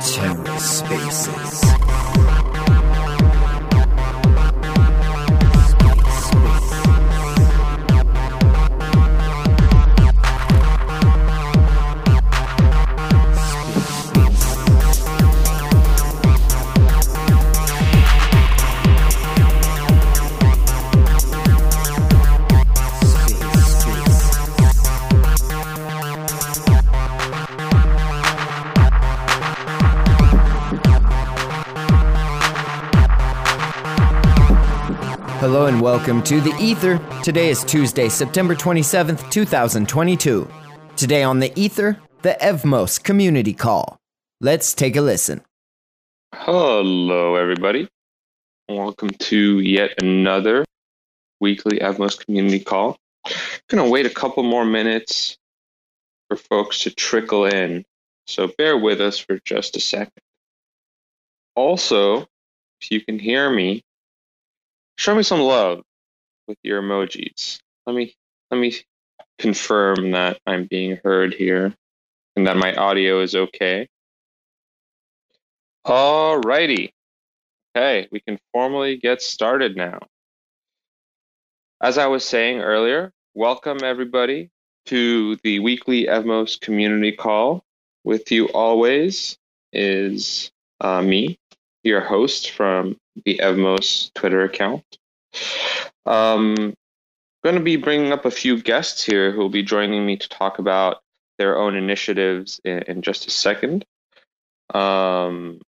TerraSpaces. Welcome to The Ether. Today is Tuesday, September 27th, 2022. Today on The Ether, the Evmos Community Call. Let's take a listen. Hello, everybody. Welcome to yet another weekly Evmos Community Call. I'm going to wait a couple more minutes for folks to trickle in, so bear with us for just a second. Also, if you can hear me, show me some love with your emojis. Let me let me confirm that I'm being heard here and that my audio is okay. Alrighty. Okay, we can formally get started now. As I was saying earlier, welcome everybody to the weekly Evmos community call. With you always is uh, me, your host from the Evmos Twitter account. Um, going to be bringing up a few guests here who will be joining me to talk about their own initiatives in, in just a second. Um,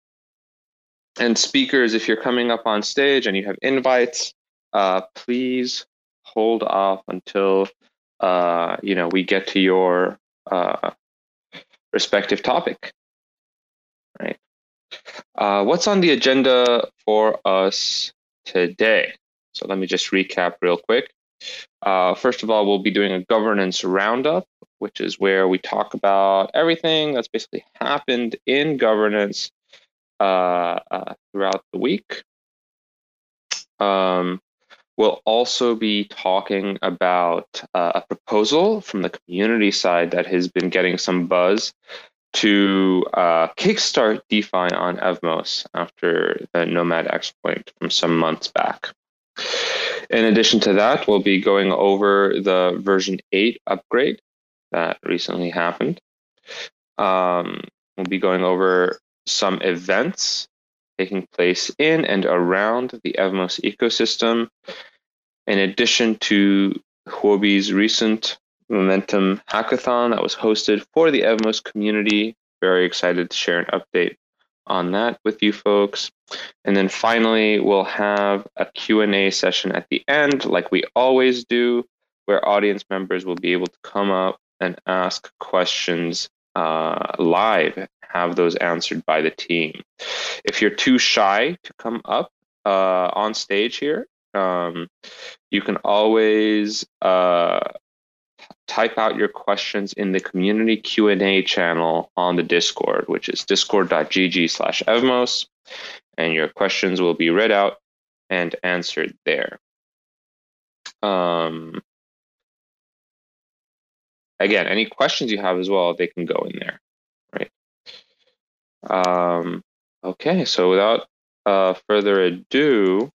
and speakers, if you're coming up on stage and you have invites, uh, please hold off until uh, you know we get to your uh, respective topic. Right. Uh, what's on the agenda for us today? So let me just recap real quick. Uh, first of all, we'll be doing a governance roundup, which is where we talk about everything that's basically happened in governance uh, uh, throughout the week. Um, we'll also be talking about uh, a proposal from the community side that has been getting some buzz to uh, kickstart DeFi on Evmos after the Nomad exploit from some months back. In addition to that, we'll be going over the version 8 upgrade that recently happened. Um, we'll be going over some events taking place in and around the Evmos ecosystem, in addition to Huobi's recent Momentum hackathon that was hosted for the Evmos community. Very excited to share an update on that with you folks. And then finally, we'll have a Q&A session at the end, like we always do, where audience members will be able to come up and ask questions uh, live, have those answered by the team. If you're too shy to come up uh, on stage here, um, you can always uh, type out your questions in the community Q&A channel on the Discord, which is discord.gg slash evmos, and your questions will be read out and answered there. Um, again, any questions you have as well, they can go in there, right? Um, okay, so without uh, further ado,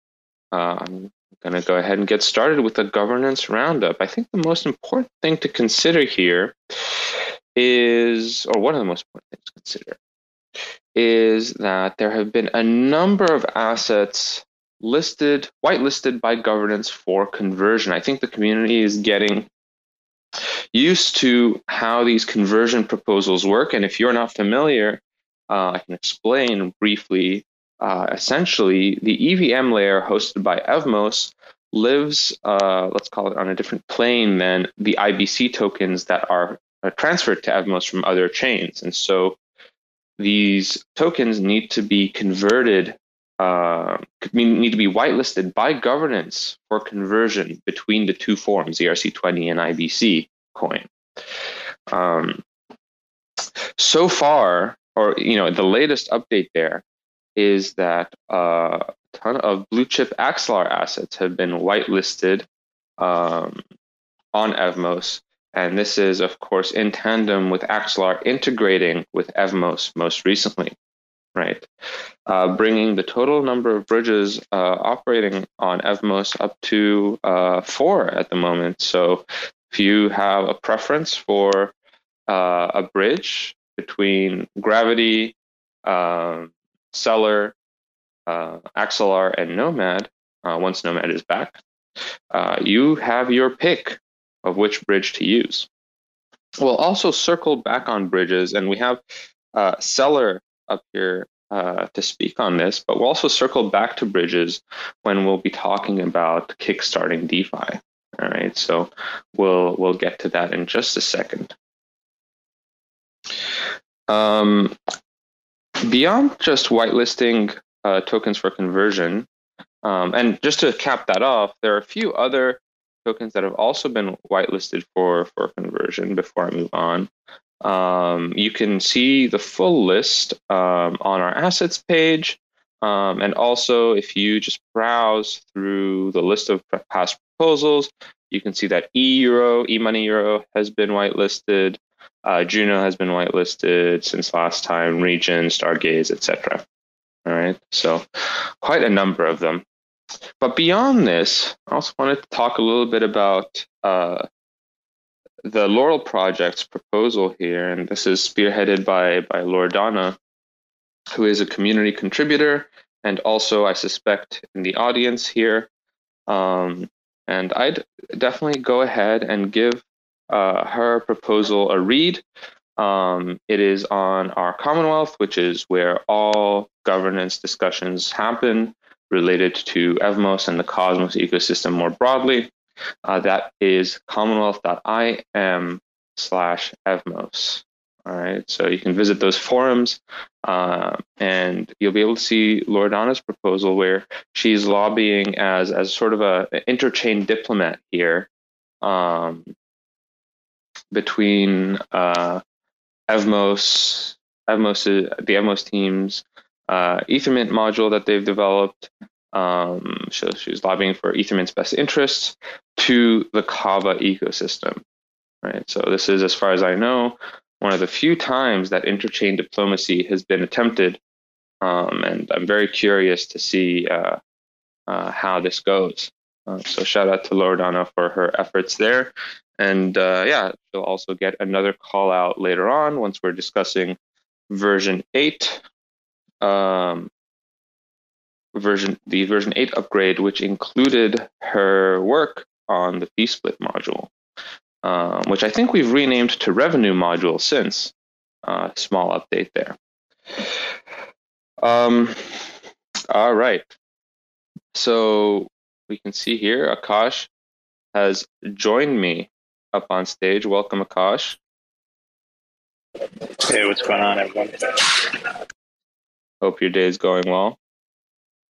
uh, I'm going to go ahead and get started with the governance roundup. I think the most important thing to consider here is, or one of the most important things to consider, is that there have been a number of assets listed, whitelisted by governance for conversion. I think the community is getting used to how these conversion proposals work. And if you're not familiar, uh, I can explain briefly uh, essentially the EVM layer hosted by Evmos lives, uh, let's call it on a different plane than the IBC tokens that are uh, transferred to Evmos from other chains. And so these tokens need to be converted, uh, need to be whitelisted by governance for conversion between the two forms, ERC20 and IBC coin. Um, so far, or you know, the latest update there is that uh, a ton of blue chip Axelar assets have been whitelisted um, on Evmos. And this is, of course, in tandem with Axelar integrating with Evmos most recently, right? Uh, bringing the total number of bridges uh, operating on Evmos up to uh, four at the moment. So if you have a preference for uh, a bridge between Gravity, um, Celer, uh, Axelar, and Nomad, uh, once Nomad is back, uh, you have your pick of which bridge to use. We'll also circle back on bridges, and we have uh, Celer up here uh, to speak on this, but we'll also circle back to bridges when we'll be talking about kickstarting DeFi. All right, so we'll we'll get to that in just a second. Um, beyond just whitelisting uh, tokens for conversion, um, and just to cap that off, there are a few other tokens that have also been whitelisted for for conversion. Before I move on, um, you can see the full list um, on our assets page. Um, and also, if you just browse through the list of past proposals, you can see that e euro, e money euro has been whitelisted. Uh, Juno has been whitelisted since last time, Regen, Stargaze, etc. All right, so quite a number of them. But beyond this, I also wanted to talk a little bit about uh, the Laurel Project's proposal here, and this is spearheaded by by Loredana, who is a community contributor and also, I suspect, in the audience here. Um, and I'd definitely go ahead and give uh, her proposal a read. Um, it is on our Commonwealth, which is where all governance discussions happen related to Evmos and the Cosmos ecosystem more broadly. Uh, that is commonwealth.im slash Evmos. All right, so you can visit those forums uh, and you'll be able to see Loredana's proposal where she's lobbying as, as sort of a, an interchain diplomat here um, between uh, Evmos, Evmos, the Evmos teams, uh, Ethermint module that they've developed. Um, so she's lobbying for Ethermint's best interests to the Kava ecosystem. Right. So this is, as far as I know, one of the few times that interchain diplomacy has been attempted, um, and I'm very curious to see uh, uh, how this goes. Uh, so shout out to Loredana for her efforts there, and uh, yeah, she'll also get another call out later on once we're discussing version eight. Um, version the version 8 upgrade which included her work on the fee split module um, which i think we've renamed to revenue module since uh, small update there um, all right so we can see here akash has joined me up on stage. Welcome akash. Hey what's going on everyone? Hope your day is going well.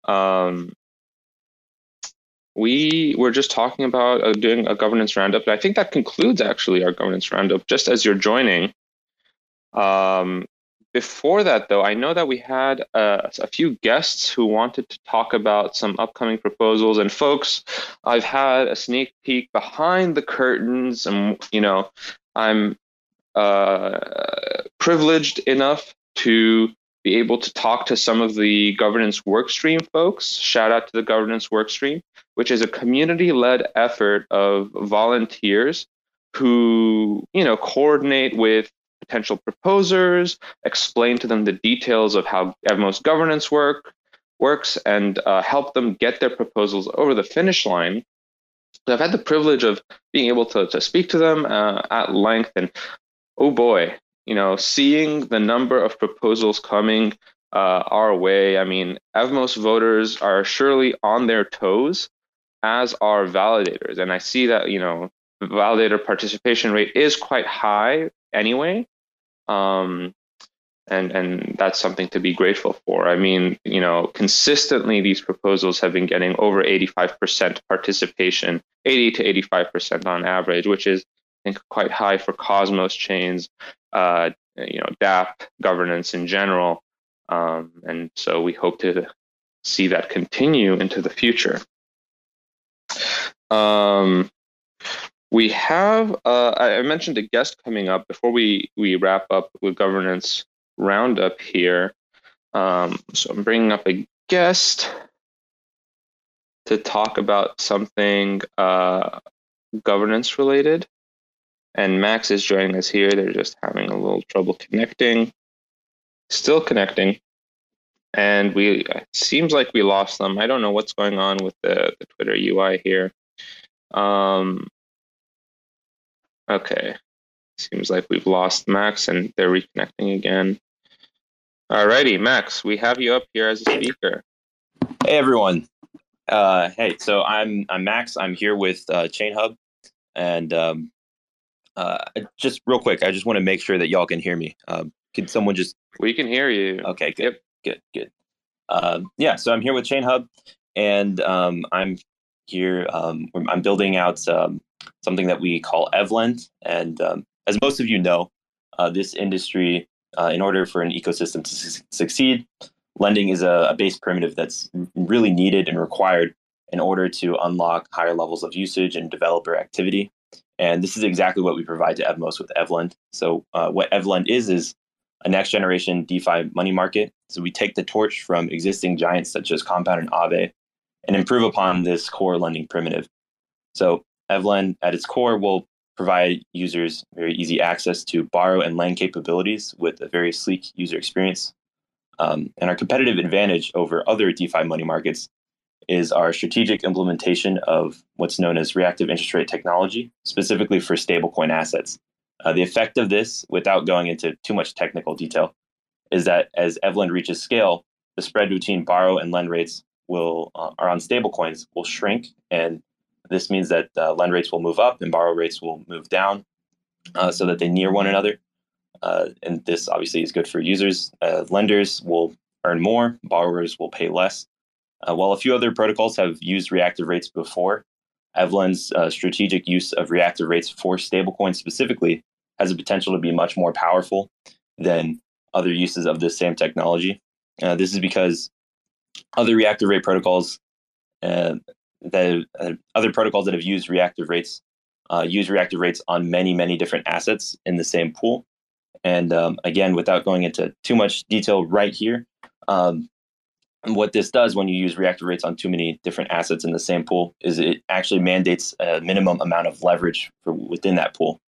Um, we were just talking about uh, doing a governance roundup, and I think that concludes actually our governance roundup. Just as you're joining, um, before that, though, I know that we had uh, a few guests who wanted to talk about some upcoming proposals. And folks, I've had a sneak peek behind the curtains, and you know, I'm uh, privileged enough to be able to talk to some of the governance workstream folks. Shout out to the governance workstream, which is a community-led effort of volunteers who, you know, coordinate with potential proposers, explain to them the details of how Evmos governance work works, and uh, help them get their proposals over the finish line. So I've had the privilege of being able to, to speak to them uh, at length, and oh boy, you know, seeing the number of proposals coming uh, our way, I mean, Evmos voters are surely on their toes, as are validators. And I see that, you know, validator participation rate is quite high anyway. Um, and and that's something to be grateful for. I mean, you know, consistently these proposals have been getting over 85% participation, 80 to 85% on average, which is I think quite high for Cosmos chains uh, you know, DApp governance in general. Um, and so we hope to see that continue into the future. Um, We have, uh, I mentioned a guest coming up before we, we wrap up with governance roundup here. Um, so I'm bringing up a guest to talk about something uh, governance related. And Max is joining us here. They're just having a little trouble connecting. Still connecting. And we it seems like we lost them. I don't know what's going on with the, the Twitter UI here. Um, okay. Seems like we've lost Max and they're reconnecting again. Alrighty, Max, we have you up here as a speaker. Hey everyone. Uh, hey, so I'm I'm Max. I'm here with uh, Chain Hub, and um, uh, just real quick, I just want to make sure that y'all can hear me. Um, can someone just? We can hear you. Okay, good, yep. good, good. Um, yeah, so I'm here with Chain Hub, and um, I'm here. Um, I'm building out um, something that we call Evlend, and um, as most of you know, uh, this industry, uh, in order for an ecosystem to su- succeed, lending is a, a base primitive that's really needed and required in order to unlock higher levels of usage and developer activity. And this is exactly what we provide to Evmos with Evlend. So, uh, what Evlend is, is a next generation DeFi money market. So, we take the torch from existing giants such as Compound and Aave and improve upon this core lending primitive. So, Evlend at its core will provide users very easy access to borrow and lend capabilities with a very sleek user experience. Um, and our competitive advantage over other DeFi money markets is our strategic implementation of what's known as reactive interest rate technology, specifically for stablecoin assets. Uh, the effect of this, without going into too much technical detail, is that as Evlend reaches scale, the spread between borrow and lend rates will uh, are on stablecoins will shrink, and this means that uh, lend rates will move up and borrow rates will move down, uh, so that they near one another. Uh, and this obviously is good for users. Uh, lenders will earn more, borrowers will pay less. Uh, while a few other protocols have used reactive rates before, Evlend's uh, strategic use of reactive rates for stablecoins specifically has the potential to be much more powerful than other uses of this same technology. This is because other reactive rate protocols, uh, that uh, other protocols that have used reactive rates, uh, use reactive rates on many, many different assets in the same pool. And um, again, without going into too much detail right here, um, what this does when you use reactive rates on too many different assets in the same pool is it actually mandates a minimum amount of leverage for within that pool.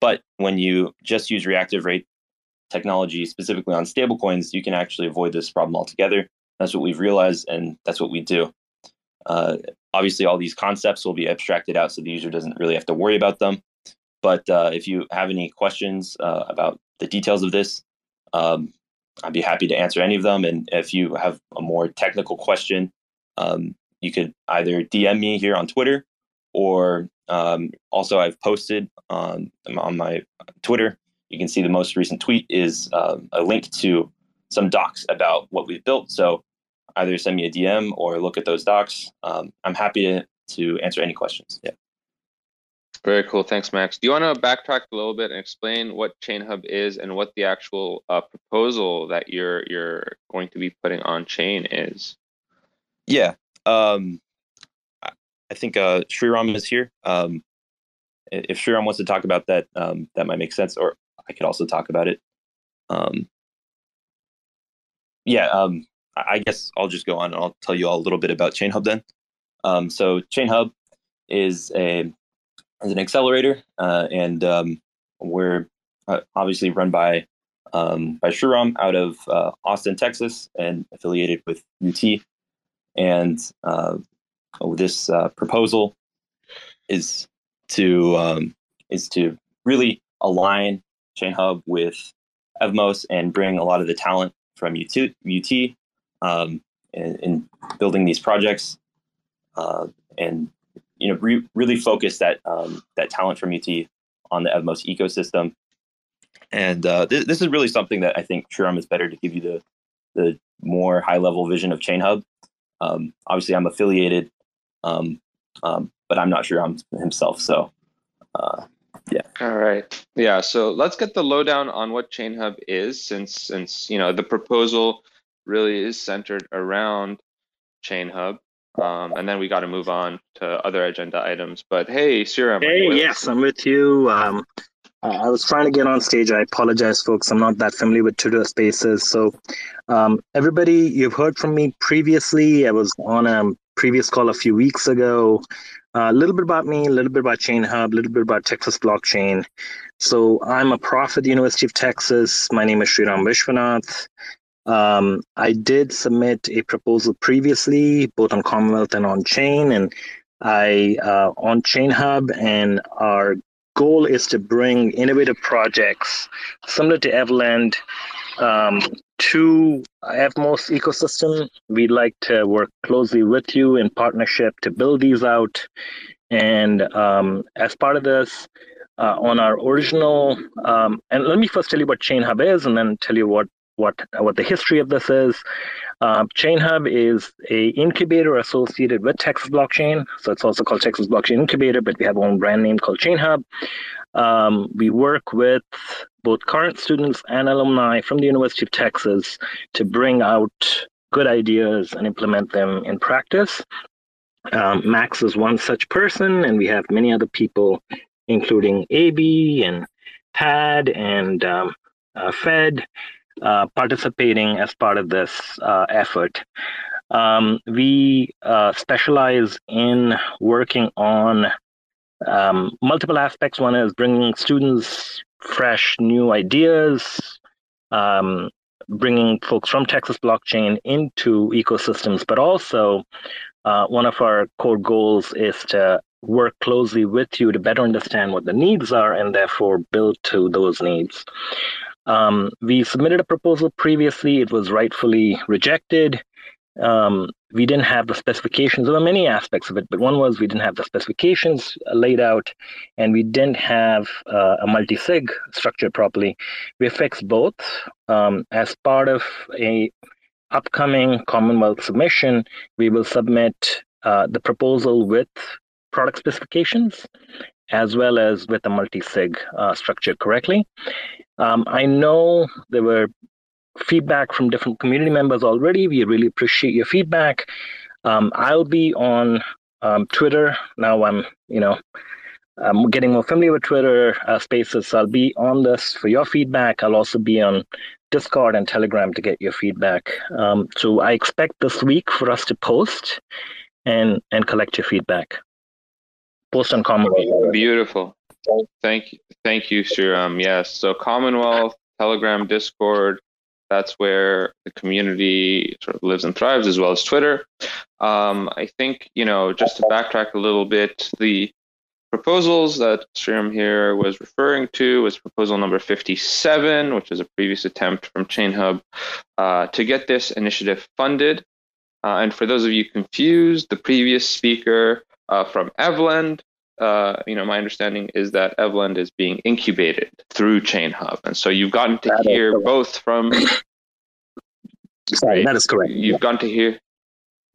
But when you just use reactive rate technology specifically on stablecoins, you can actually avoid this problem altogether. That's what we've realized, and that's what we do. Uh, obviously, all these concepts will be abstracted out so the user doesn't really have to worry about them. But uh, if you have any questions uh, about the details of this, um, I'd be happy to answer any of them. And if you have a more technical question, um, you could either DM me here on Twitter or um, also I've posted on, on my Twitter. You can see the most recent tweet is uh, a link to some docs about what we've built. So either send me a DM or look at those docs. Um, I'm happy to, to answer any questions. Yeah. Very cool. Thanks, Max. Do you want to backtrack a little bit and explain what Chain Hub is and what the actual uh, proposal that you're you're going to be putting on chain is? Yeah. Um, I think uh, Sriram is here. Um, if Sriram wants to talk about that, um, that might make sense, or I could also talk about it. Um, yeah, um, I guess I'll just go on and I'll tell you all a little bit about ChainHub then. Um, so ChainHub is a as an accelerator, uh, and um, we're uh, obviously run by um, by Sriram out of uh, Austin, Texas, and affiliated with UT. And uh, this uh, proposal is to um, is to really align ChainHub with Evmos and bring a lot of the talent from UT, UT um, in, in, building these projects uh, and you know re- really focus that um, that talent from UT on the Evmos ecosystem. And uh, th- this is really something that I think Sriram is better to give you the the more high level vision of Chain Hub. Um, obviously, I'm affiliated, um, um, but I'm not sure I'm himself. So, uh, yeah. All right. Yeah. So let's get the lowdown on what Chain Hub is, since since you know the proposal really is centered around Chain Hub. Um, and then we got to move on to other agenda items. But hey, Sriram. Hey, yes, I'm with you. Um, I was trying to get on stage. I apologize, folks. I'm not that familiar with Twitter spaces. So, um, everybody, you've heard from me previously. I was on a previous call a few weeks ago. Uh, a little bit about me, a little bit about Chain Hub, a little bit about Texas blockchain. So, I'm a prof at the University of Texas. My name is Sriram Vishwanath. Um, I did submit a proposal previously, both on Commonwealth and on Chain, and I uh, on Chain Hub, and our goal is to bring innovative projects similar to Evlend um, to Evmos ecosystem. We'd like to work closely with you in partnership to build these out. And um, as part of this, uh, on our original, um, and let me first tell you what Chain Hub is, and then tell you what what what the history of this is. Uh, Chain Hub is a incubator associated with Texas Blockchain, so it's also called Texas Blockchain Incubator, but we have our own brand name called Chain Hub. Um, we work with both current students and alumni from the University of Texas to bring out good ideas and implement them in practice. Um, Max is one such person, and we have many other people, including AB and Pad and um, uh, Fed, uh, participating as part of this uh, effort. Um, we uh, specialize in working on um, multiple aspects. One is bringing students fresh, new ideas, um, bringing folks from Texas blockchain into ecosystems, but also uh, one of our core goals is to work closely with you to better understand what the needs are and therefore build to those needs. Um, we submitted a proposal previously, it was rightfully rejected. Um, we didn't have the specifications. There were many aspects of it, but one was we didn't have the specifications laid out, and we didn't have uh, a multi-sig structured properly. We fixed both um, as part of a upcoming Commonwealth submission. We will submit uh, the proposal with product specifications as well as with a multi-sig uh, structured correctly. Um, I know there were feedback from different community members already. We really appreciate your feedback. Um, I'll be on um, Twitter now. I'm, you know, I'm getting more familiar with Twitter uh, Spaces. I'll be on this for your feedback. I'll also be on Discord and Telegram to get your feedback. Um, so I expect this week for us to post and and collect your feedback. Post on Commonwealth. Beautiful. Thank you, thank you, Sriram. Yes, so Commonwealth, Telegram, Discord. That's where the community sort of lives and thrives, as well as Twitter. Um, I think you know, just to backtrack a little bit, the proposals that Sriram here was referring to was proposal number 57, which is a previous attempt from Chain Hub uh, to get this initiative funded. Uh, and for those of you confused, the previous speaker uh, from Evlend uh, you know, my understanding is that Evlend is being incubated through Chain Hub, and so you've gotten to that hear both from. Sorry, that is correct. You've yeah. gotten to hear.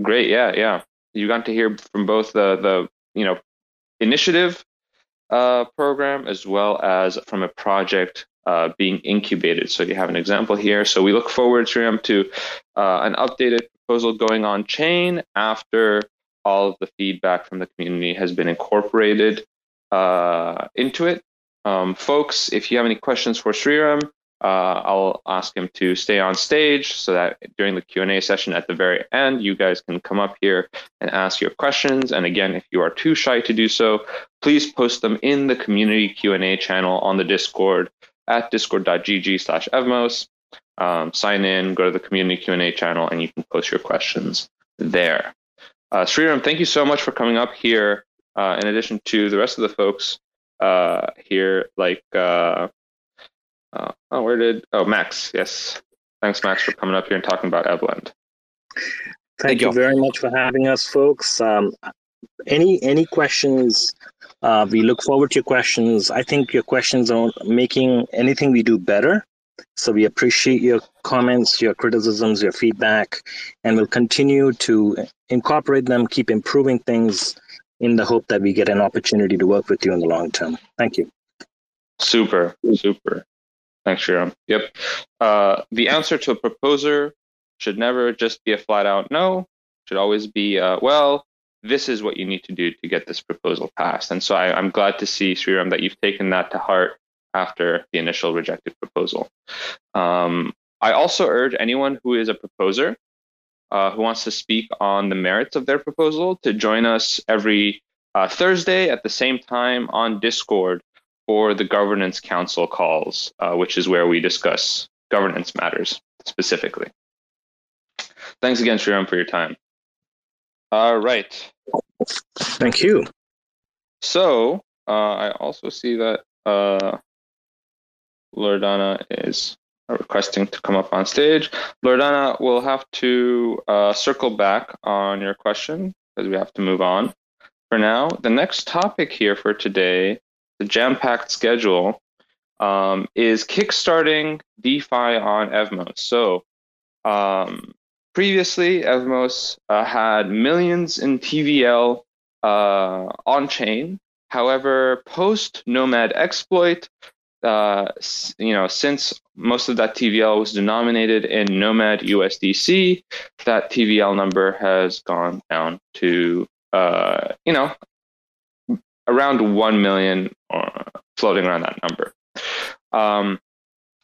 Great, yeah, yeah. You've gotten to hear from both the the you know initiative uh, program as well as from a project uh, being incubated. So you have an example here. So we look forward, Sriram, to uh, an updated proposal going on chain after all of the feedback from the community has been incorporated uh, into it. Um, folks, if you have any questions for Sriram, uh, I'll ask him to stay on stage so that during the Q&A session at the very end, you guys can come up here and ask your questions. And again, if you are too shy to do so, please post them in the community Q&A channel on the Discord at discord.gg slash evmos. Um, sign in, go to the community Q&A channel, and you can post your questions there. Uh, Sriram, thank you so much for coming up here. Uh, in addition to the rest of the folks uh, here, like uh, uh, oh, where did oh Max? Yes, thanks Max for coming up here and talking about Evlend. Thank, thank you, you very much for having us, folks. Um, any any questions? Uh, we look forward to your questions. I think your questions are making anything we do better. So we appreciate your comments, your criticisms, your feedback, and we'll continue to incorporate them, keep improving things in the hope that we get an opportunity to work with you in the long term. Thank you. Super, super. Thanks, Sriram. Yep. Uh, the answer to a proposer should never just be a flat out no. should always be, uh, well, this is what you need to do to get this proposal passed. And so I, am glad to see, Sriram, that you've taken that to heart after the initial rejected proposal. Um, I also urge anyone who is a proposer uh, who wants to speak on the merits of their proposal to join us every uh, Thursday at the same time on Discord for the governance council calls, uh, which is where we discuss governance matters specifically. Thanks again, Sriram, for your time. All right. Thank you. So uh, I also see that uh, Loredana is requesting to come up on stage. Loredana, we'll have to uh, circle back on your question because we have to move on for now. The next topic here for today, the jam-packed schedule, um, is kickstarting DeFi on Evmos. So um, previously, Evmos uh, had millions in TVL uh, on chain. However, post Nomad exploit, uh, you know, since most of that TVL was denominated in Nomad USDC, that TVL number has gone down to, uh, you know, around 1 million uh, floating around that number. Um,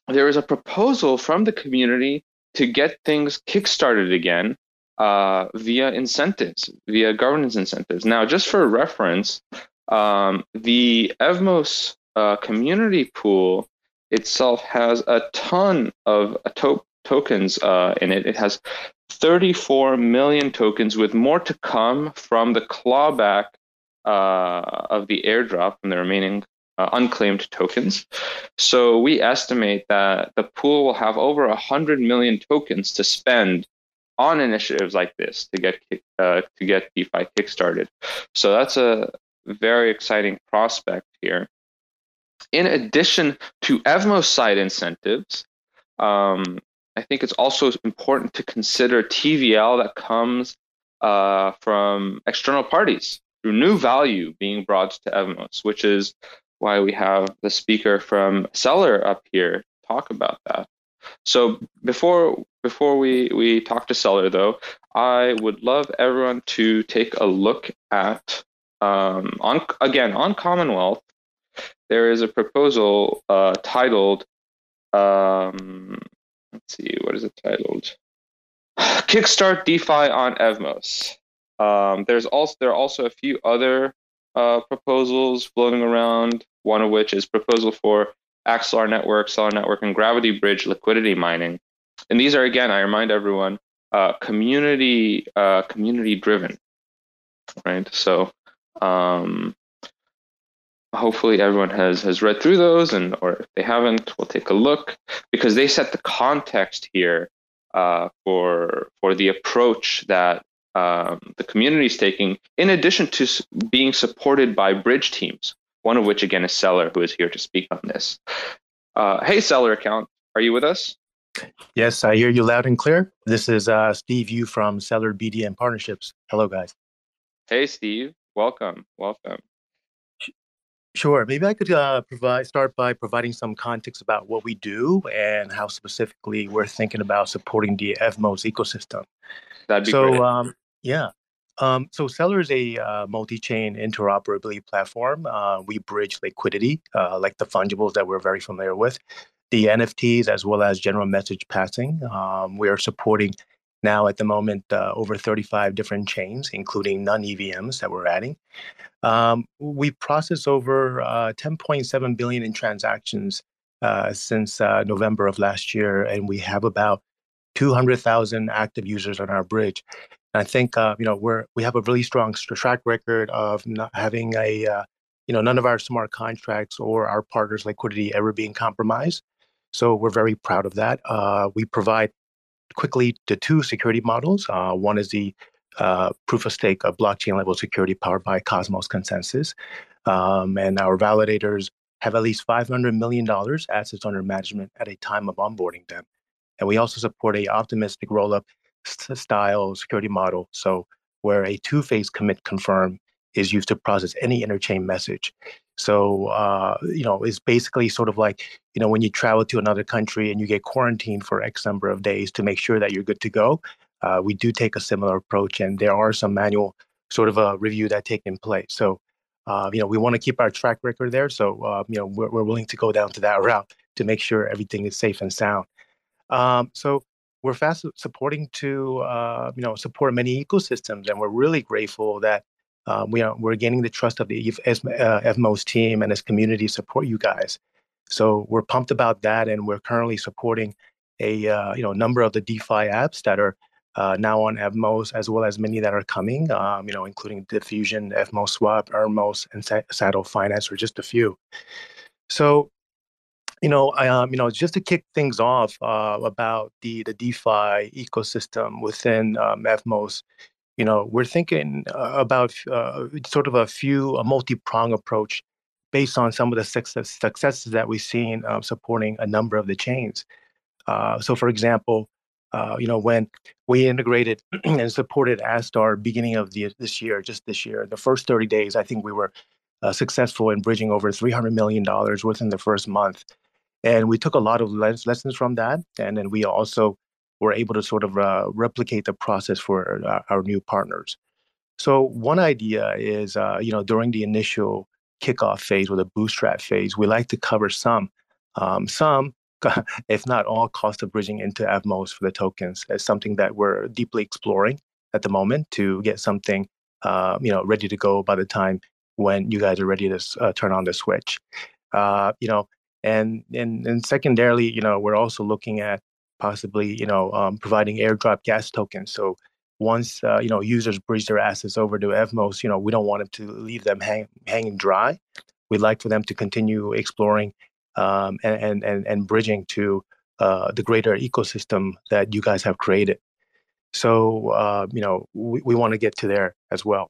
there is a proposal from the community to get things kickstarted again uh, via incentives, via governance incentives. Now, just for reference, um, the Evmos uh, community pool itself has a ton of to- tokens uh, in it. It has 34 million tokens, with more to come from the clawback uh, of the airdrop from the remaining uh, unclaimed tokens. So we estimate that the pool will have over 100 million tokens to spend on initiatives like this to get uh, to get DeFi kickstarted. So that's a very exciting prospect here. In addition to Evmo side incentives, um, I think it's also important to consider TVL that comes uh, from external parties through new value being brought to Evmos, which is why we have the speaker from Celer up here talk about that. So before before we, we talk to Celer though, I would love everyone to take a look at um, on again on Commonwealth there is a proposal uh, titled, um, let's see, what is it titled? Kickstart DeFi on Evmos. Um, there's also there are also a few other uh, proposals floating around. One of which is proposal for Axelar Network, Celer Network, and Gravity Bridge liquidity mining. And these are again, I remind everyone, uh, community uh, community driven, right? So um, hopefully everyone has has read through those and or if they haven't we'll take a look. Because they set the context here uh, for for the approach that um, the community is taking in addition to being supported by bridge teams one of which again is Celer who is here to speak on this. Uh, hey Celer account are you with us? Yes i hear you loud and clear. This is uh, steve yu from Celer bdn partnerships. Hello guys. Hey steve. Welcome. Welcome Sure. Maybe I could uh, provide start by providing some context about what we do and how specifically we're thinking about supporting the Evmos ecosystem. That'd be so, great. Um, yeah. Um, so Celer is a uh, multi-chain interoperability platform. Uh, we bridge liquidity, uh, like the fungibles that we're very familiar with, the NFTs as well as general message passing. Um, we are supporting now at the moment uh, over 35 different chains, including non-EVMs that we're adding. Um, we process over uh, 10.7 billion in transactions uh, since uh, November of last year, and we have about 200,000 active users on our bridge. And I think uh, you know we're we have a really strong track record of not having a uh, you know none of our smart contracts or our partners' liquidity ever being compromised. So we're very proud of that. We provide quickly the two security models. one is the uh, proof of stake of blockchain level security powered by Cosmos Consensus. Um, and our validators have at least $500 million assets under management at a time of onboarding them. And we also support a optimistic rollup style security model. So where a two-phase commit confirm is used to process any interchain message. So, uh, you know, it's basically sort of like, you know, when you travel to another country and you get quarantined for X number of days to make sure that you're good to go. uh, we do take a similar approach, and there are some manual sort of a review that taken place. So, uh, you know, we want to keep our track record there. So, uh, you know, we're, we're willing to go down to that route to make sure everything is safe and sound. Um, so, we're fast supporting to uh, you know support many ecosystems, and we're really grateful that uh, we are we're gaining the trust of the Evmos team and as community support you guys. So we're pumped about that, and we're currently supporting a uh, you know number of the DeFi apps that are uh, now on Evmos, as well as many that are coming. Um, you know, including Diffusion, Evmos Swap, Ermos, and Saddle Finance, or just a few. So, you know, I, um, you know, just to kick things off uh, about the the DeFi ecosystem within um, Evmos, you know, we're thinking uh, about uh, sort of a few a multi-prong approach based on some of the success, successes that we've seen uh, supporting a number of the chains. Uh, so, for example, uh, you know, when we integrated and supported Astar beginning of the, this year, just this year, the first 30 days, I think we were uh, successful in bridging over $300 million within the first month. And we took a lot of les- lessons from that. And then we also were able to sort of uh, replicate the process for our, our new partners. So one idea is, uh, you know, during the initial kickoff phase or the bootstrap phase, we like to cover some, um, some, if not all, cost of bridging into Evmos for the tokens as something that we're deeply exploring at the moment to get something, uh, you know, ready to go by the time when you guys are ready to uh, turn on the switch. Uh, you know, and and and secondarily, you know, we're also looking at possibly, you know, um, providing airdrop gas tokens. So once uh, you know users bridge their assets over to Evmos, you know we don't want them to leave them hang, hanging dry. We'd like for them to continue exploring um, and, and and bridging to uh, the greater ecosystem that you guys have created. So uh, you know we, we want to get to there as well.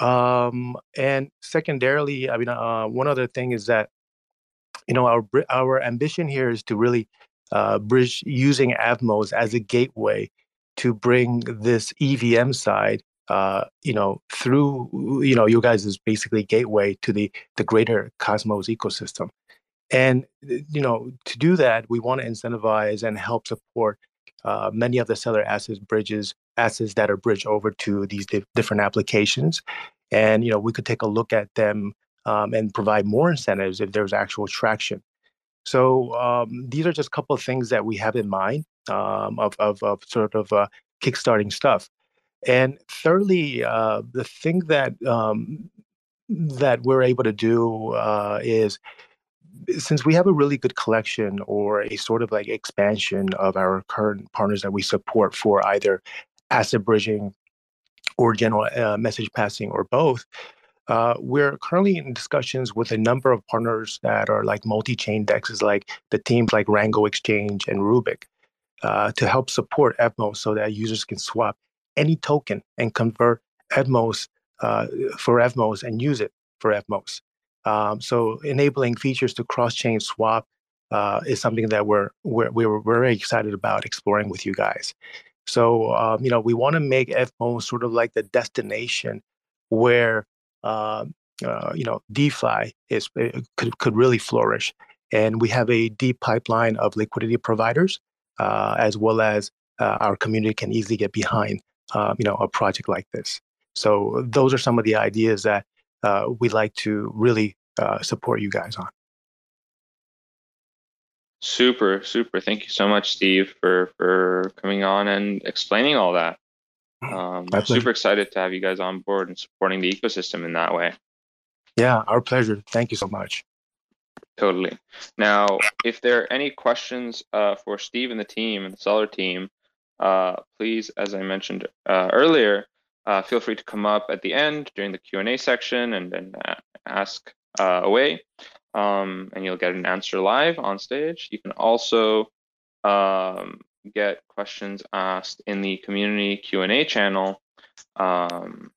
Um, and secondarily, I mean, uh, one other thing is that you know our our ambition here is to really uh, bridge using Evmos as a gateway to bring this EVM side, uh, you know, through you know, you guys is basically gateway to the the greater Cosmos ecosystem. And you know, to do that, we want to incentivize and help support uh, many of the Celer assets bridges assets that are bridged over to these di- different applications. And you know, we could take a look at them um, and provide more incentives if there's actual traction. So um, these are just a couple of things that we have in mind um, of, of, of sort of uh, kickstarting stuff. And thirdly, uh, the thing that um, that we're able to do uh, is since we have a really good collection or a sort of like expansion of our current partners that we support for either asset bridging or general uh, message passing or both, uh, we're currently in discussions with a number of partners that are like multi-chain dexes, like the teams like Rango Exchange and Rubic, uh, to help support Evmos so that users can swap any token and convert Evmos uh, for Evmos and use it for Evmos. Um, so enabling features to cross-chain swap uh, is something that we're, we're we're very excited about exploring with you guys. So um, you know we want to make Evmos sort of like the destination where uh, uh, you know, DeFi is uh, could could really flourish. And we have a deep pipeline of liquidity providers, uh, as well as uh, our community can easily get behind, um, you know, a project like this. So those are some of the ideas that uh, we'd like to really support you guys on. Super, super. Thank you so much, Steve, for for coming on and explaining all that. Um, super excited to have you guys on board and supporting the ecosystem in that way. Yeah, our pleasure. Thank you so much. Totally. Now, if there are any questions uh, for Steve and the team and the Celer team, uh, please, as I mentioned uh, earlier, uh, feel free to come up at the end during the Q&A section and then uh, ask uh, away, um, and you'll get an answer live on stage. You can also um, get questions asked in the community Q&A channel um,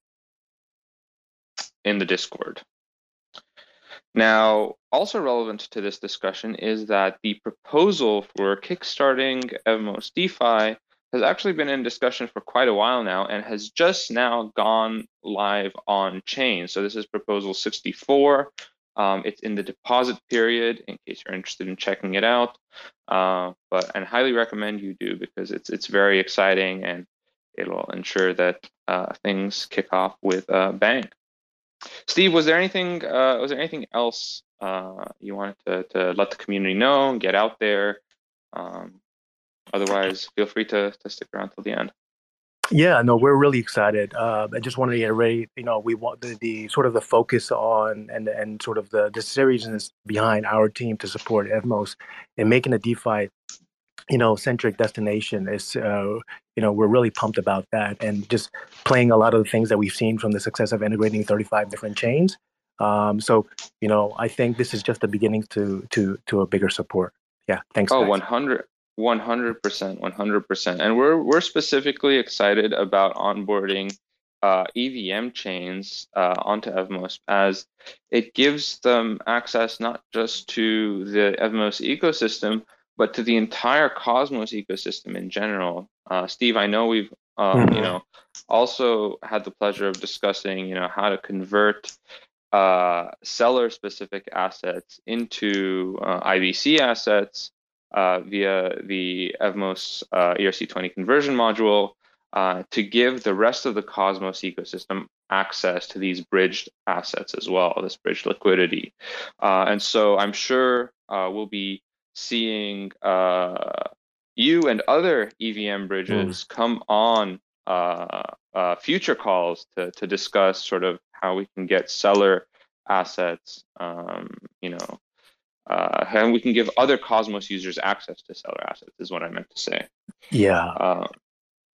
in the Discord. Now, also relevant to this discussion is that the proposal for kickstarting Evmos DeFi has actually been in discussion for quite a while now and has just now gone live on chain. So this is proposal 64. Um, it's in the deposit period in case you're interested in checking it out. Uh, but and highly recommend you do because it's it's very exciting and it'll ensure that uh, things kick off with a bang. Steve, was there anything uh, was there anything else uh, you wanted to, to let the community know and get out there? Um, otherwise, feel free to, to stick around till the end. Yeah, no, we're really excited. Uh, I just wanted to reiterate, you know, we want the, the sort of the focus on and and sort of the the seriousness behind our team to support Evmos and making a DeFi, you know, centric destination is, uh, you know, we're really pumped about that and just playing a lot of the things that we've seen from the success of integrating 35 different chains. Um, so, you know, I think this is just the beginning to to to a bigger support. Yeah, thanks. Oh, guys. 100 one hundred percent, one hundred percent, and we're we're specifically excited about onboarding uh, EVM chains uh, onto Evmos as it gives them access not just to the Evmos ecosystem, but to the entire Cosmos ecosystem in general. Uh, Steve, I know we've um, mm-hmm. you know also had the pleasure of discussing you know how to convert uh, Celer specific assets into uh, IBC assets uh, via the Evmos uh, ERC20 conversion module uh, to give the rest of the Cosmos ecosystem access to these bridged assets as well, this bridged liquidity. Uh, and so I'm sure uh, we'll be seeing uh, you and other EVM bridges mm. come on future calls to, to discuss sort of how we can get Celer assets, um, you know, uh, and we can give other Cosmos users access to Celer assets. Is what I meant to say. Yeah, uh,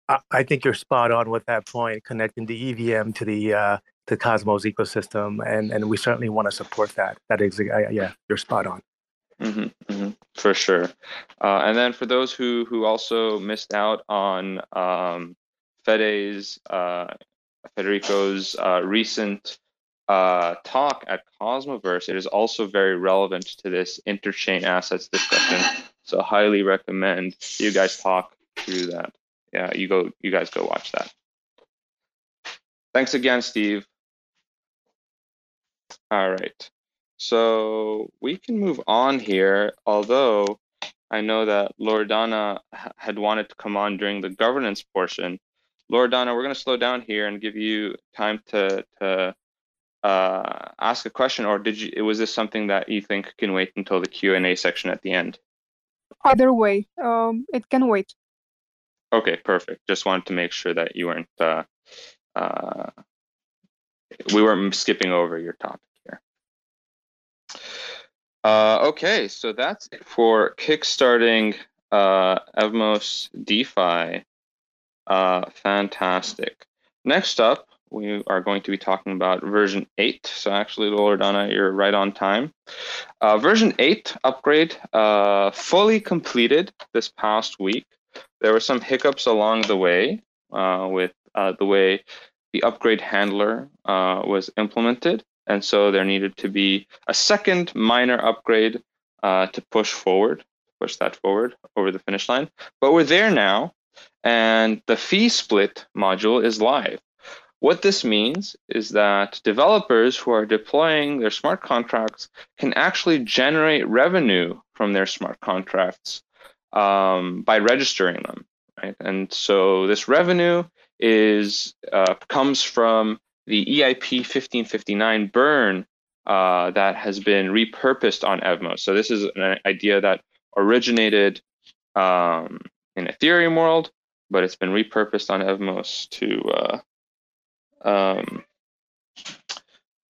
I, I, think you're spot on with that point, connecting the EVM to the uh, the Cosmos ecosystem, and and we certainly want to support that. That is, yeah, you're spot on. Mm-hmm, mm-hmm, for sure. Uh, and then for those who who also missed out on um, Fede's uh, Federico's uh, recent uh, talk at Cosmoverse, it is also very relevant to this interchain assets discussion. So highly recommend you guys talk through that. Yeah, you go, you guys go watch that. Thanks again, Steve. All right. So we can move on here, although I know that Loredana had wanted to come on during the governance portion. Loredana, we're going to slow down here and give you time to, to uh, ask a question, or did you? Was this something that you think can wait until the Q and A section at the end? Either way, um, it can wait. Okay, perfect. Just wanted to make sure that you weren't uh, uh, we weren't skipping over your topic here. Uh, okay, so that's it for kickstarting uh, Evmos DeFi. Uh, fantastic. Next up, we are going to be talking about version 8. So actually, Loredana, you're right on time. Uh, version 8 upgrade uh, fully completed this past week. There were some hiccups along the way uh, with uh, the way the upgrade handler uh, was implemented. And so there needed to be a second minor upgrade uh, to push forward, push that forward over the finish line. But we're there now, and the fee split module is live. What this means is that developers who are deploying their smart contracts can actually generate revenue from their smart contracts um, by registering them. Right? And so this revenue is uh, comes from the EIP 1559 burn uh, that has been repurposed on Evmos. So this is an idea that originated um, in Ethereum world, but it's been repurposed on Evmos to uh, um,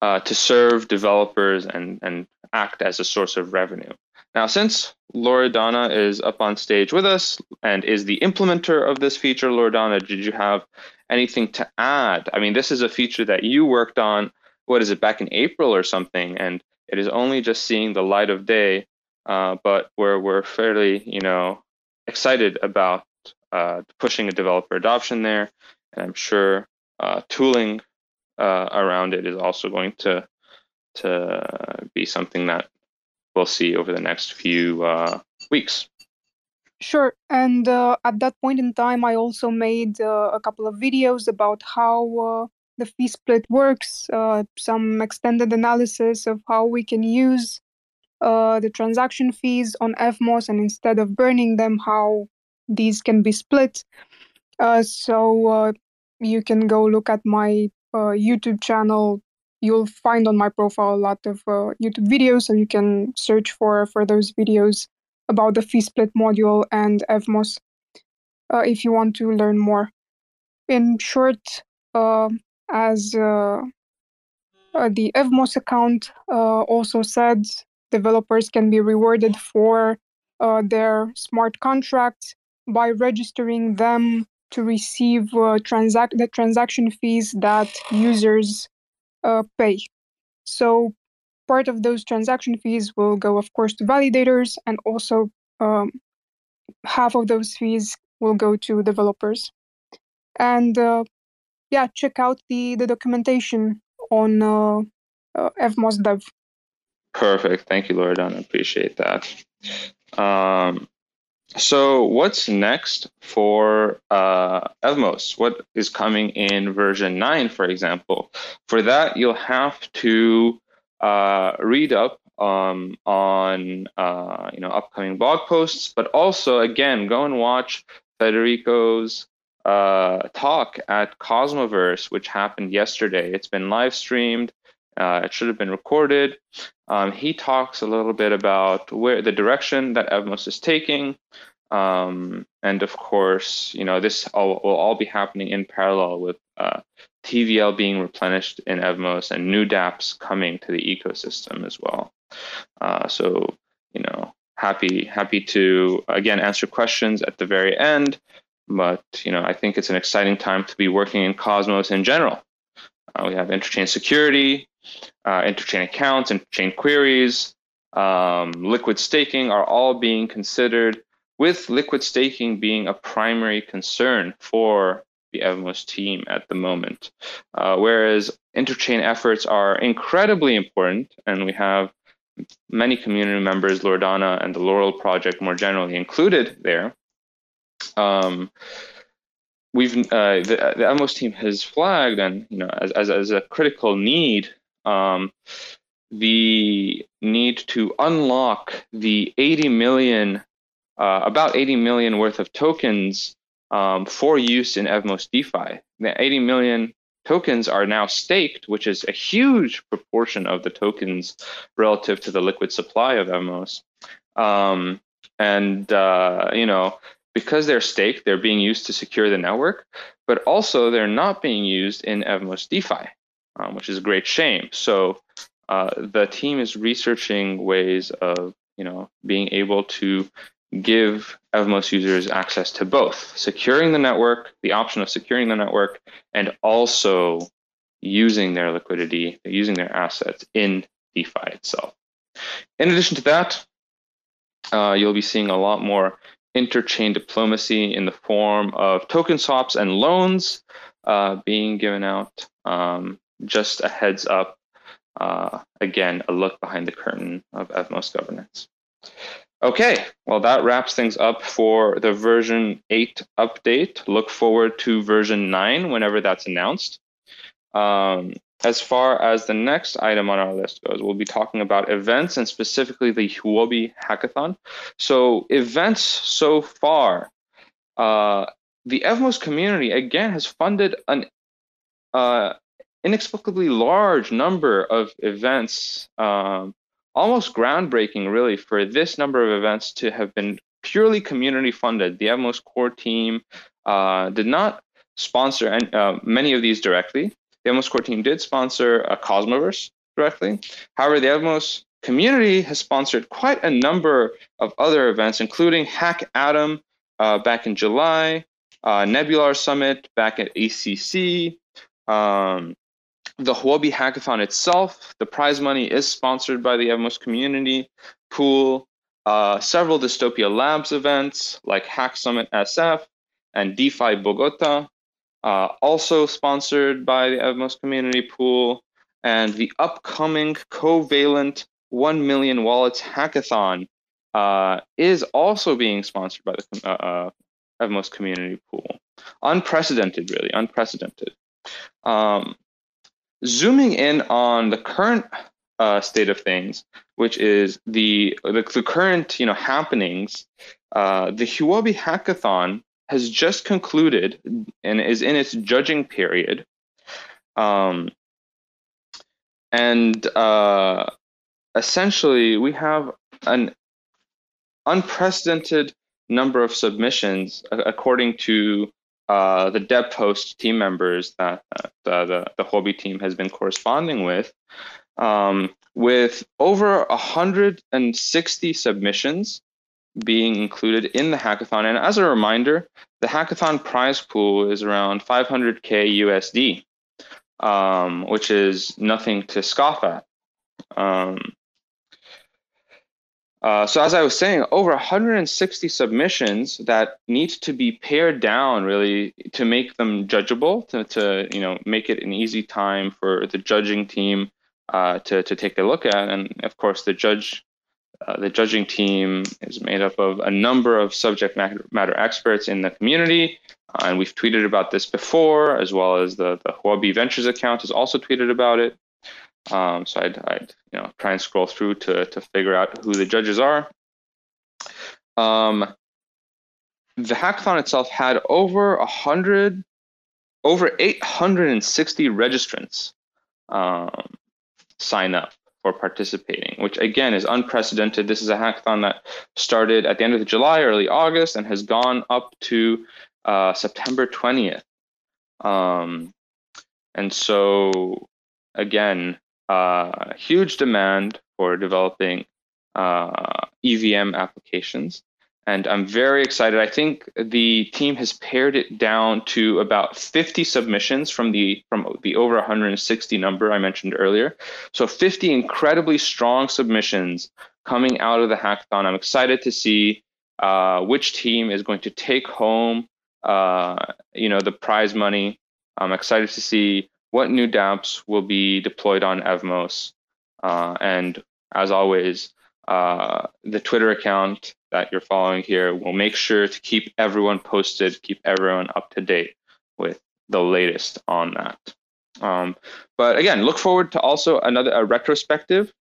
uh, to serve developers and, and act as a source of revenue. Now, since Loredana is up on stage with us and is the implementer of this feature, Loredana, did you have anything to add? I mean, this is a feature that you worked on, what is it, back in April or something, and it is only just seeing the light of day, uh, but we're, we're fairly, you know, excited about uh, pushing a developer adoption there. And I'm sure uh, tooling uh, around it is also going to to be something that we'll see over the next few uh, weeks. Sure. And uh, at that point in time, I also made uh, a couple of videos about how the fee split works, some extended analysis of how we can use uh, the transaction fees on Evmos, and instead of burning them, how these can be split. Uh, so uh, you can go look at my uh, YouTube channel. You'll find on my profile a lot of uh, YouTube videos, so you can search for for those videos about the fee split module and Evmos uh, if you want to learn more. In short, uh, as uh, uh, the Evmos account also said, developers can be rewarded for their smart contracts by registering them to receive uh, transact the transaction fees that users uh, pay. So part of those transaction fees will go, of course, to validators, and also um, half of those fees will go to developers. And uh, yeah, check out the the documentation on uh, uh, Evmos Dev. Perfect. Thank you, Loredana. Appreciate that. Um, so, what's next for uh, Evmos? What is coming in version 9, for example? For that, you'll have to uh, read up um, on uh, you know upcoming blog posts, but also again go and watch Federico's uh, talk at Cosmoverse, which happened yesterday. It's been live streamed. Uh, it should have been recorded. Um, he talks a little bit about where the direction that Evmos is taking, um, and of course, you know this all, will all be happening in parallel with uh, TVL being replenished in Evmos and new DApps coming to the ecosystem as well. Uh, so you know, happy happy to again answer questions at the very end. But you know, I think it's an exciting time to be working in Cosmos in general. Uh, we have interchain security, uh, interchain accounts, interchain queries, um, liquid staking are all being considered, with liquid staking being a primary concern for the Evmos team at the moment. Uh, whereas interchain efforts are incredibly important, and we have many community members, Loredana and the Laurel project more generally included there. Um, we've uh, the, the Evmos team has flagged and you know as as, as a critical need um, the need to unlock the 80 million uh, about 80 million worth of tokens um, for use in Evmos DeFi. The 80 million tokens are now staked, which is a huge proportion of the tokens relative to the liquid supply of Evmos. Um, and uh, you know, because they're staked, they're being used to secure the network, but also they're not being used in Evmos DeFi, um, which is a great shame. So uh, the team is researching ways of you know being able to give Evmos users access to both securing the network, the option of securing the network, and also using their liquidity, using their assets in DeFi itself. In addition to that, uh, you'll be seeing a lot more interchain diplomacy in the form of token swaps and loans uh, being given out. Um, just a heads up, uh, again, a look behind the curtain of Evmos governance. Okay, well, that wraps things up for the version 8 update. Look forward to version 9 whenever that's announced. Um, as far as the next item on our list goes, we'll be talking about events and specifically the Huobi Hackathon. So, events so far, uh, the Evmos community again has funded an uh, inexplicably large number of events, um, almost groundbreaking, really, for this number of events to have been purely community funded. The Evmos core team uh, did not sponsor any, uh, many of these directly the Evmos core team did sponsor a Cosmoverse directly. However, the Evmos community has sponsored quite a number of other events, including Hack Atom uh, back in July, uh, Nebular Summit back at ACC, um, the Huobi Hackathon itself. The prize money is sponsored by the Evmos community pool. Uh, several Dystopia Labs events like Hack Summit SF and DeFi Bogota uh, also sponsored by the Evmos Community Pool, and the upcoming Covalent 1 Million Wallets Hackathon uh, is also being sponsored by the uh, uh Evmos Community Pool. Unprecedented, really, unprecedented. Um, zooming in on the current uh, state of things, which is the, the, the current you know happenings, uh, the Huobi Hackathon has just concluded and is in its judging period. Um, and uh, essentially, we have an unprecedented number of submissions, according to uh, the Devpost team members that uh, the, the Huobi team has been corresponding with, um, with over 160 submissions being included in the hackathon. And as a reminder, the hackathon prize pool is around 500k USD, um, which is nothing to scoff at. Um, uh, so as I was saying, over 160 submissions that need to be pared down really to make them judgeable, to, to you know make it an easy time for the judging team uh, to to take a look at, and of course the judge. Uh, the judging team is made up of a number of subject matter experts in the community, uh, and we've tweeted about this before, as well as the the Huobi Ventures account has also tweeted about it. Um, so I'd, I'd, you know try and scroll through to to figure out who the judges are. Um, the hackathon itself had over a hundred, over 860 registrants um, sign up for participating, which again is unprecedented. This is a hackathon that started at the end of July, early August, and has gone up to uh, September 20th. Um, and so, again, uh, huge demand for developing uh, EVM applications. And I'm very excited. I think the team has pared it down to about 50 submissions from the from the over 160 number I mentioned earlier. So 50 incredibly strong submissions coming out of the hackathon. I'm excited to see uh, which team is going to take home, uh, you know, the prize money. I'm excited to see what new dApps will be deployed on Evmos. Uh, and as always, uh, the Twitter account that you're following here We'll make sure to keep everyone posted, keep everyone up to date with the latest on that. Um, but again, look forward to also another a retrospective.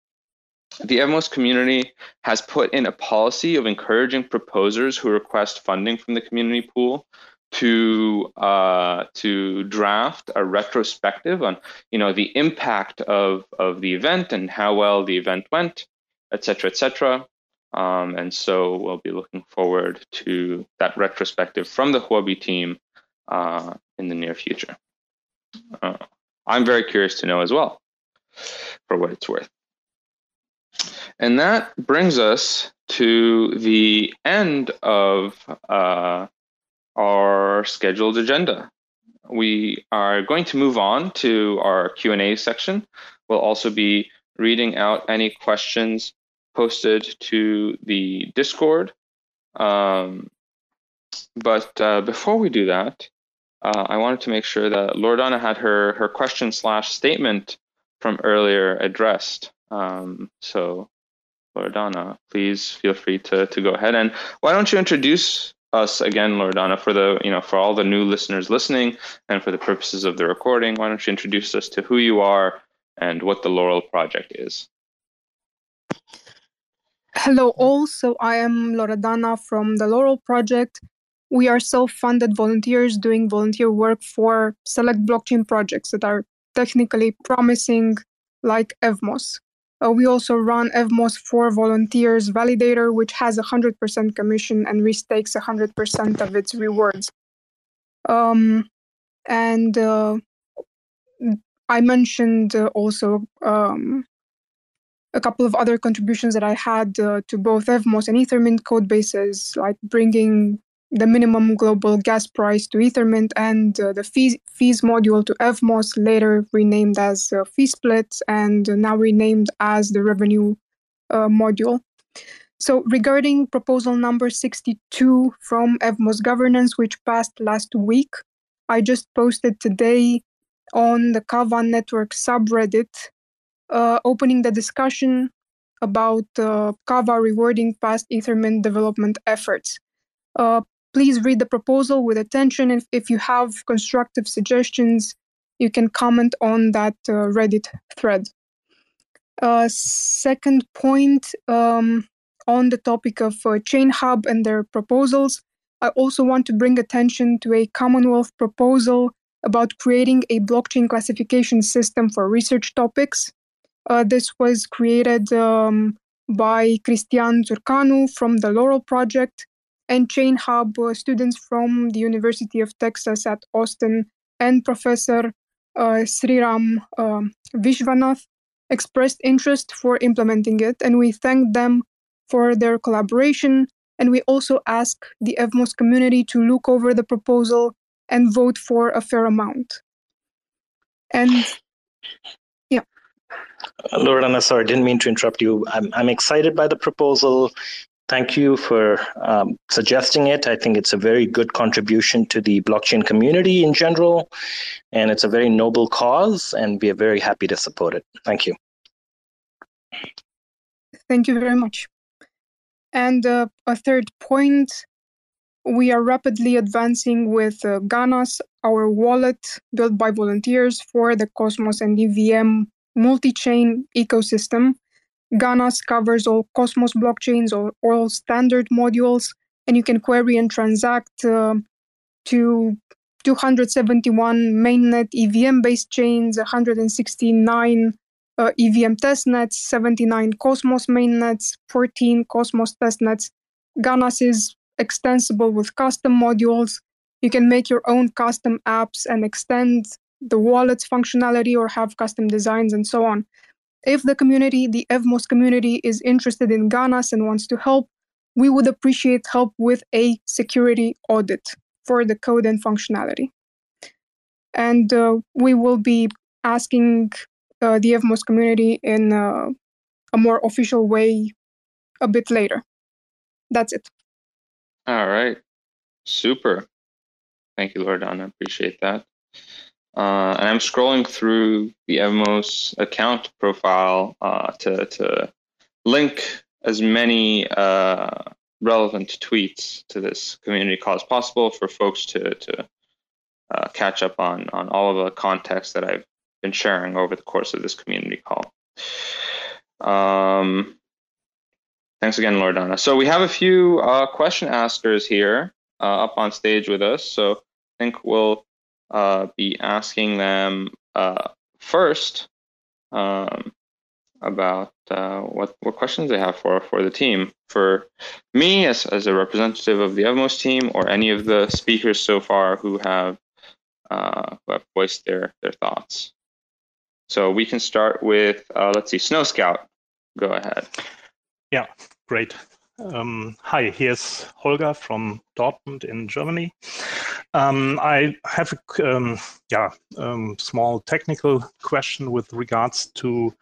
The Evmos community has put in a policy of encouraging proposers who request funding from the community pool to uh, to draft a retrospective on you know the impact of of the event and how well the event went, et cetera, et cetera. Um, and so we'll be looking forward to that retrospective from the Huobi team uh, in the near future. Uh, I'm very curious to know as well, for what it's worth. And that brings us to the end of uh, our scheduled agenda. We are going to move on to our Q&A section. We'll also be reading out any questions posted to the Discord. Um, but uh, before we do that, uh, I wanted to make sure that Loredana had her, her question slash statement from earlier addressed. Um, so Loredana, please feel free to, to go ahead. And why don't you introduce us again, Loredana, for the you know for all the new listeners listening, and for the purposes of the recording, why don't you introduce us to who you are and what the Laurel Project is? Hello, all. So I am Loredana from the Laurel Project. We are self-funded volunteers doing volunteer work for select blockchain projects that are technically promising, like Evmos. Uh, we also run Evmos for Volunteers Validator, which has a 100% commission and restakes 100% of its rewards. Um, and uh, I mentioned uh, also um, a couple of other contributions that I had uh, to both Evmos and Ethermint code bases, like bringing the minimum global gas price to Ethermint and uh, the fees, fees module to Evmos, later renamed as uh, fee splits and now renamed as the revenue uh, module. So, regarding proposal number 62 from Evmos governance, which passed last week, I just posted today on the Kava network subreddit, uh, opening the discussion about uh, Kava rewarding past Ethermint development efforts. Uh, please read the proposal with attention. If, if you have constructive suggestions, you can comment on that uh, Reddit thread. Uh, second point um, on the topic of uh, Chain Hub and their proposals, I also want to bring attention to a Commonwealth proposal about creating a blockchain classification system for research topics. Uh, this was created um, by Cristian Țurcanu from the Laurel Project and Chain Hub uh, students from the University of Texas at Austin and Professor uh, Sriram uh, expressed interest for implementing it, and we thank them for their collaboration. And we also ask the EVMOS community to look over the proposal and vote for a fair amount. And. Loredana, sorry, didn't mean to interrupt you. I'm, I'm excited by the proposal. Thank you for um, suggesting it. I think it's a very good contribution to the blockchain community in general, and it's a very noble cause, and we are very happy to support it. Thank you. Thank you very much. And uh, a third point we are rapidly advancing with uh, Ganas, our wallet built by volunteers for the Cosmos and EVM multi chain ecosystem. Ganas covers all Cosmos blockchains or all standard modules, and you can query and transact uh, to 271 mainnet EVM based chains, 169 uh, EVM testnets, 79 Cosmos mainnets, 14 Cosmos testnets. Ganas is extensible with custom modules. You can make your own custom apps and extend the wallet's functionality or have custom designs and so on. If the community, the EVMOS community, is interested in Ganas and wants to help, we would appreciate help with a security audit for the code and functionality. And uh, we will be asking uh, the EVMOS community in uh, a more official way a bit later. That's it. All right. Super. Thank you, Loredana. Appreciate that. Uh, and I'm scrolling through the Evmos account profile uh, to, to link as many uh, relevant tweets to this community call as possible for folks to, to uh, catch up on, on all of the context that I've been sharing over the course of this community call. Um, Thanks again, Loredana. So we have a few uh, question askers here uh, up on stage with us. So I think we'll uh, be asking them uh, first um, about uh, what what questions they have for for the team. For me, as as a representative of the Evmos team, or any of the speakers so far who have uh, who have voiced their their thoughts. So we can start with let's see, Snow Scout. Go ahead. Yeah, great. Um, hi, here's Holger from Dortmund in Germany. Um, I have a um, yeah um, small technical question with regards to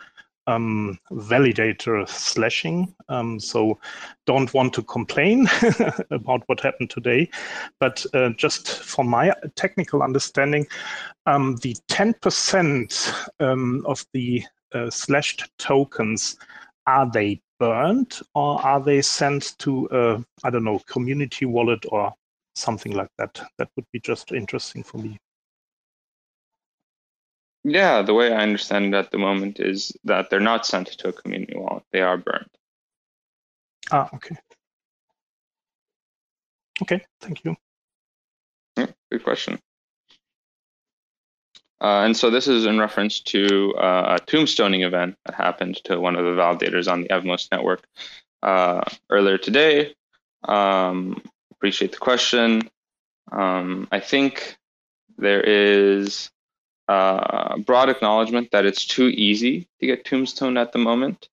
um, validator slashing. Um, so don't want to complain about what happened today, but uh, just for my technical understanding, the 10% of the uh, slashed tokens are they burned or are they sent to a i don't know community wallet or something like that? That would be just interesting for me. Yeah the way i understand it at the moment is that they're not sent to a community wallet. They are burned. Ah okay. Okay thank you. Yeah, good question uh, and so this is in reference to uh, a tombstoning event that happened to one of the validators on the Evmos network uh, earlier today. Um, appreciate the question. Um, I think there is uh, broad acknowledgement that it's too easy to get tombstoned at the moment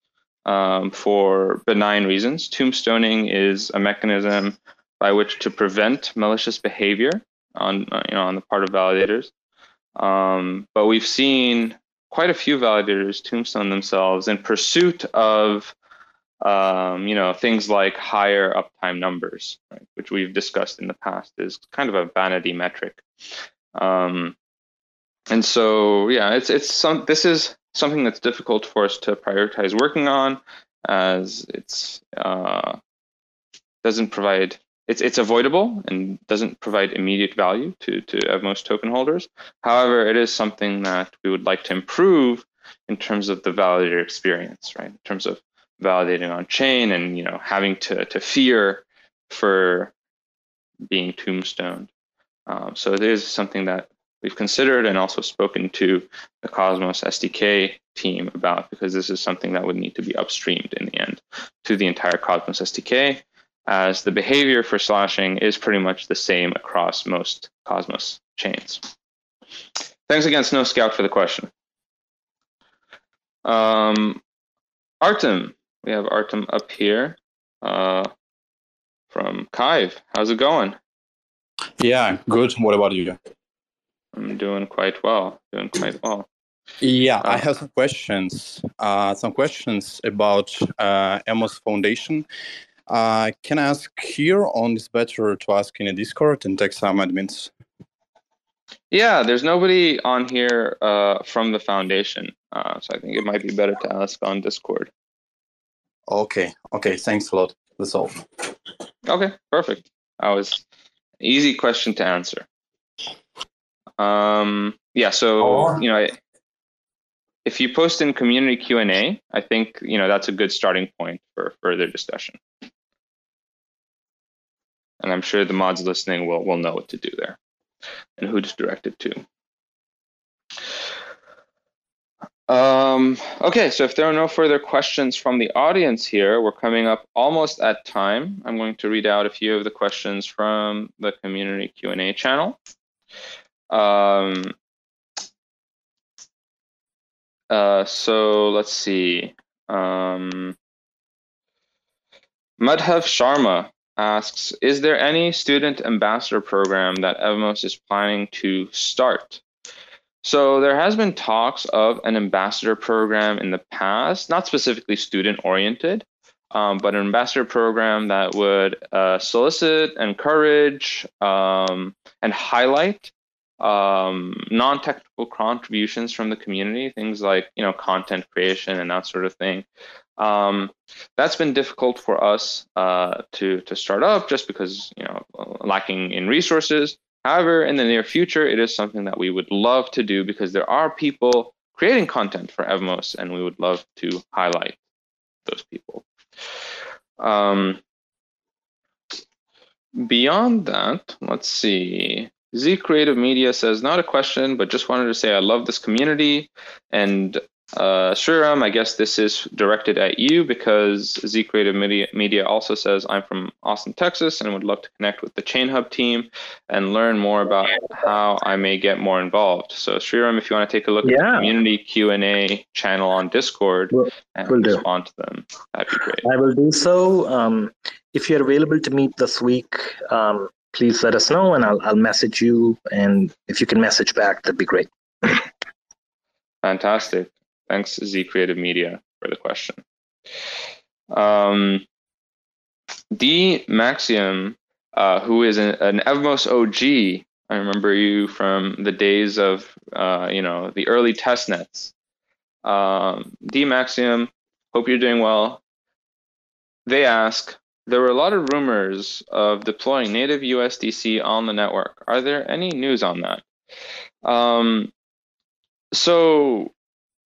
um, for benign reasons. Tombstoning is a mechanism by which to prevent malicious behavior on uh, you know on the part of validators. Um, but we've seen quite a few validators tombstone themselves in pursuit of um, you know things like higher uptime numbers, right, which we've discussed in the past is kind of a vanity metric. Um, and so yeah, it's it's some this is something that's difficult for us to prioritize working on as it's uh, doesn't provide it's it's avoidable and doesn't provide immediate value to to most token holders. However, it is something that we would like to improve in terms of the validator experience, right? In terms of validating on chain and you know having to to fear for being tombstoned. Um, so it is something that we've considered and also spoken to the Cosmos SDK team about because this is something that would need to be upstreamed in the end to the entire Cosmos SDK as the behavior for slashing is pretty much the same across most Cosmos chains. Thanks again, Snow Scout, for the question. Um, Artem, we have Artem up here uh, from Kive. How's it going? Yeah, good. What about you? I'm doing quite well. Doing quite well. Yeah, uh, I have some questions. Uh, some questions about uh, Evmos Foundation. Uh, can I ask here, on this better to ask in a Discord and take some admins? Yeah, there's nobody on here uh, from the foundation, uh, so I think it might be better to ask on Discord. Okay, okay, thanks a lot. That's all. Okay, perfect. That was easy question to answer. Um, yeah, so you know, if you post in community Q and A, I think you know that's a good starting point for further discussion and I'm sure the mods listening will will know what to do there and who to direct it to. Um, okay, so if there are no further questions from the audience here, we're coming up almost at time. I'm going to read out a few of the questions from the community Q&A channel. Um, uh, so let's see. Um, Madhav Sharma asks, is there any student ambassador program that Evmos is planning to start? So there has been talks of an ambassador program in the past, not specifically student oriented, um, but an ambassador program that would uh, solicit, encourage, um, and highlight um, non-technical contributions from the community, things like you know content creation and that sort of thing. Um, that's been difficult for us uh, to to start up just because you know lacking in resources. However, in the near future, it is something that we would love to do because there are people creating content for Evmos, and we would love to highlight those people. Um, beyond that, let's see. Z Creative Media says, not a question, but just wanted to say I love this community and uh, Sriram, I guess this is directed at you because Z Creative Media, Media also says I'm from Austin, Texas, and would love to connect with the Chain Hub team and learn more about how I may get more involved. So Sriram, if you want to take a look yeah. at the community Q and A channel on Discord we'll, and we'll respond do. to them, that'd be great. I will do so. Um, if you're available to meet this week, um, please let us know, and I'll, I'll message you. And if you can message back, that'd be great. Fantastic. Thanks, Z Creative Media, for the question. Um, D Maxium, uh, who is an, an Evmos OG. I remember you from the days of, uh, you know, the early test nets. Um, D Maxium, hope you're doing well. They ask, there were a lot of rumors of deploying native USDC on the network. Are there any news on that? Um, so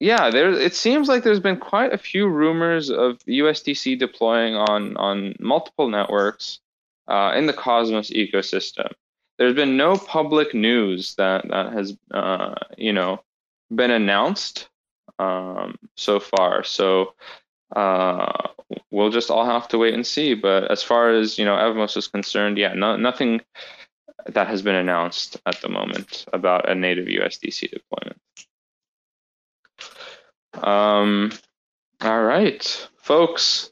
yeah, there. It seems like there's been quite a few rumors of USDC deploying on on multiple networks uh, in the Cosmos ecosystem. There's been no public news that that has uh, you know been announced um, so far. So uh, we'll just all have to wait and see. But as far as you know, Evmos is concerned, yeah, no, nothing that has been announced at the moment about a native USDC deployment. Um, all right, folks.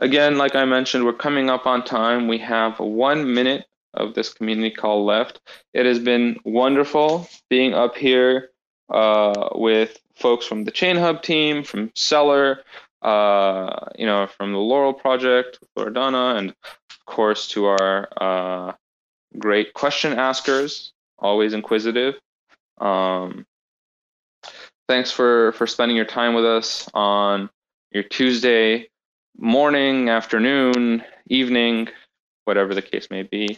Again, like I mentioned, we're coming up on time. We have one minute of this community call left. It has been wonderful being up here uh, with folks from the Chain Hub team, from Celer, uh, you know, from the Laurel Project, Loredana, and of course to our uh, great question askers, always inquisitive. Um, thanks for for spending your time with us on your Tuesday morning, afternoon, evening, whatever the case may be.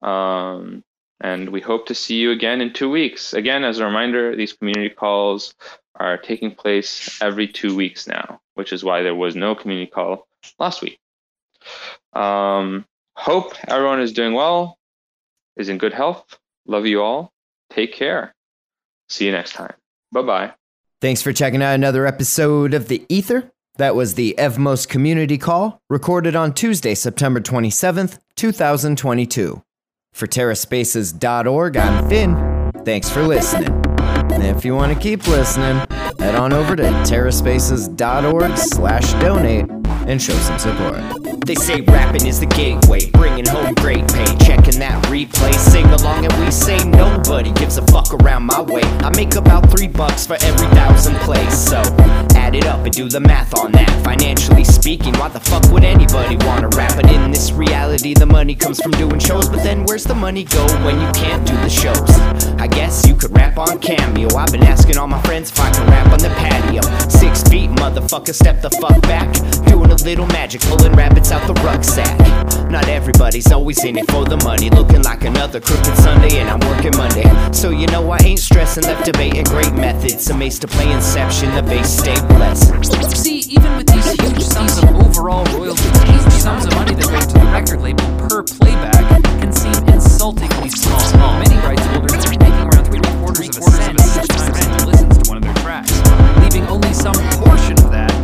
Um, and we hope to see you again in two weeks. Again, as a reminder, these community calls are taking place every two weeks now, which is why there was no community call last week. Um, hope everyone is doing well, is in good health. Love you all. Take care. See you next time. Bye bye. Thanks for checking out another episode of The Ether. That was the Evmos community call, recorded on Tuesday, September 27th, 2022. For TerraSpaces.org, I'm Finn. Thanks for listening. And if you want to keep listening, head on over to TerraSpaces.org slash donate and show some support. They say rapping is the gateway, bringing home great pay. Checking that replay, sing along, and we say nobody gives a fuck around my way. I make about three bucks for every thousand plays, so add it up and do the math on that. Financially speaking, why the fuck would anybody wanna rap? But in this reality, the money comes from doing shows. But then where's the money go when you can't do the shows? I guess you could rap on Cameo. I've been asking all my friends if I can rap on the patio. Six feet, motherfucker, step the fuck back. Doing a little magic, pulling rabbits out the rucksack. Not everybody's always in it for the money. Looking like another crooked Sunday, and I'm working Monday. So you know I ain't stressing, left debating great methods. Amazed to play Inception, the bass stay blessed. See, even with these huge sums of overall royalties, the sums of money that go to the record label per playback can seem insultingly small. Many rights holders are making around three quarters of a cent each time someone listens to one of their tracks, leaving only some portion of that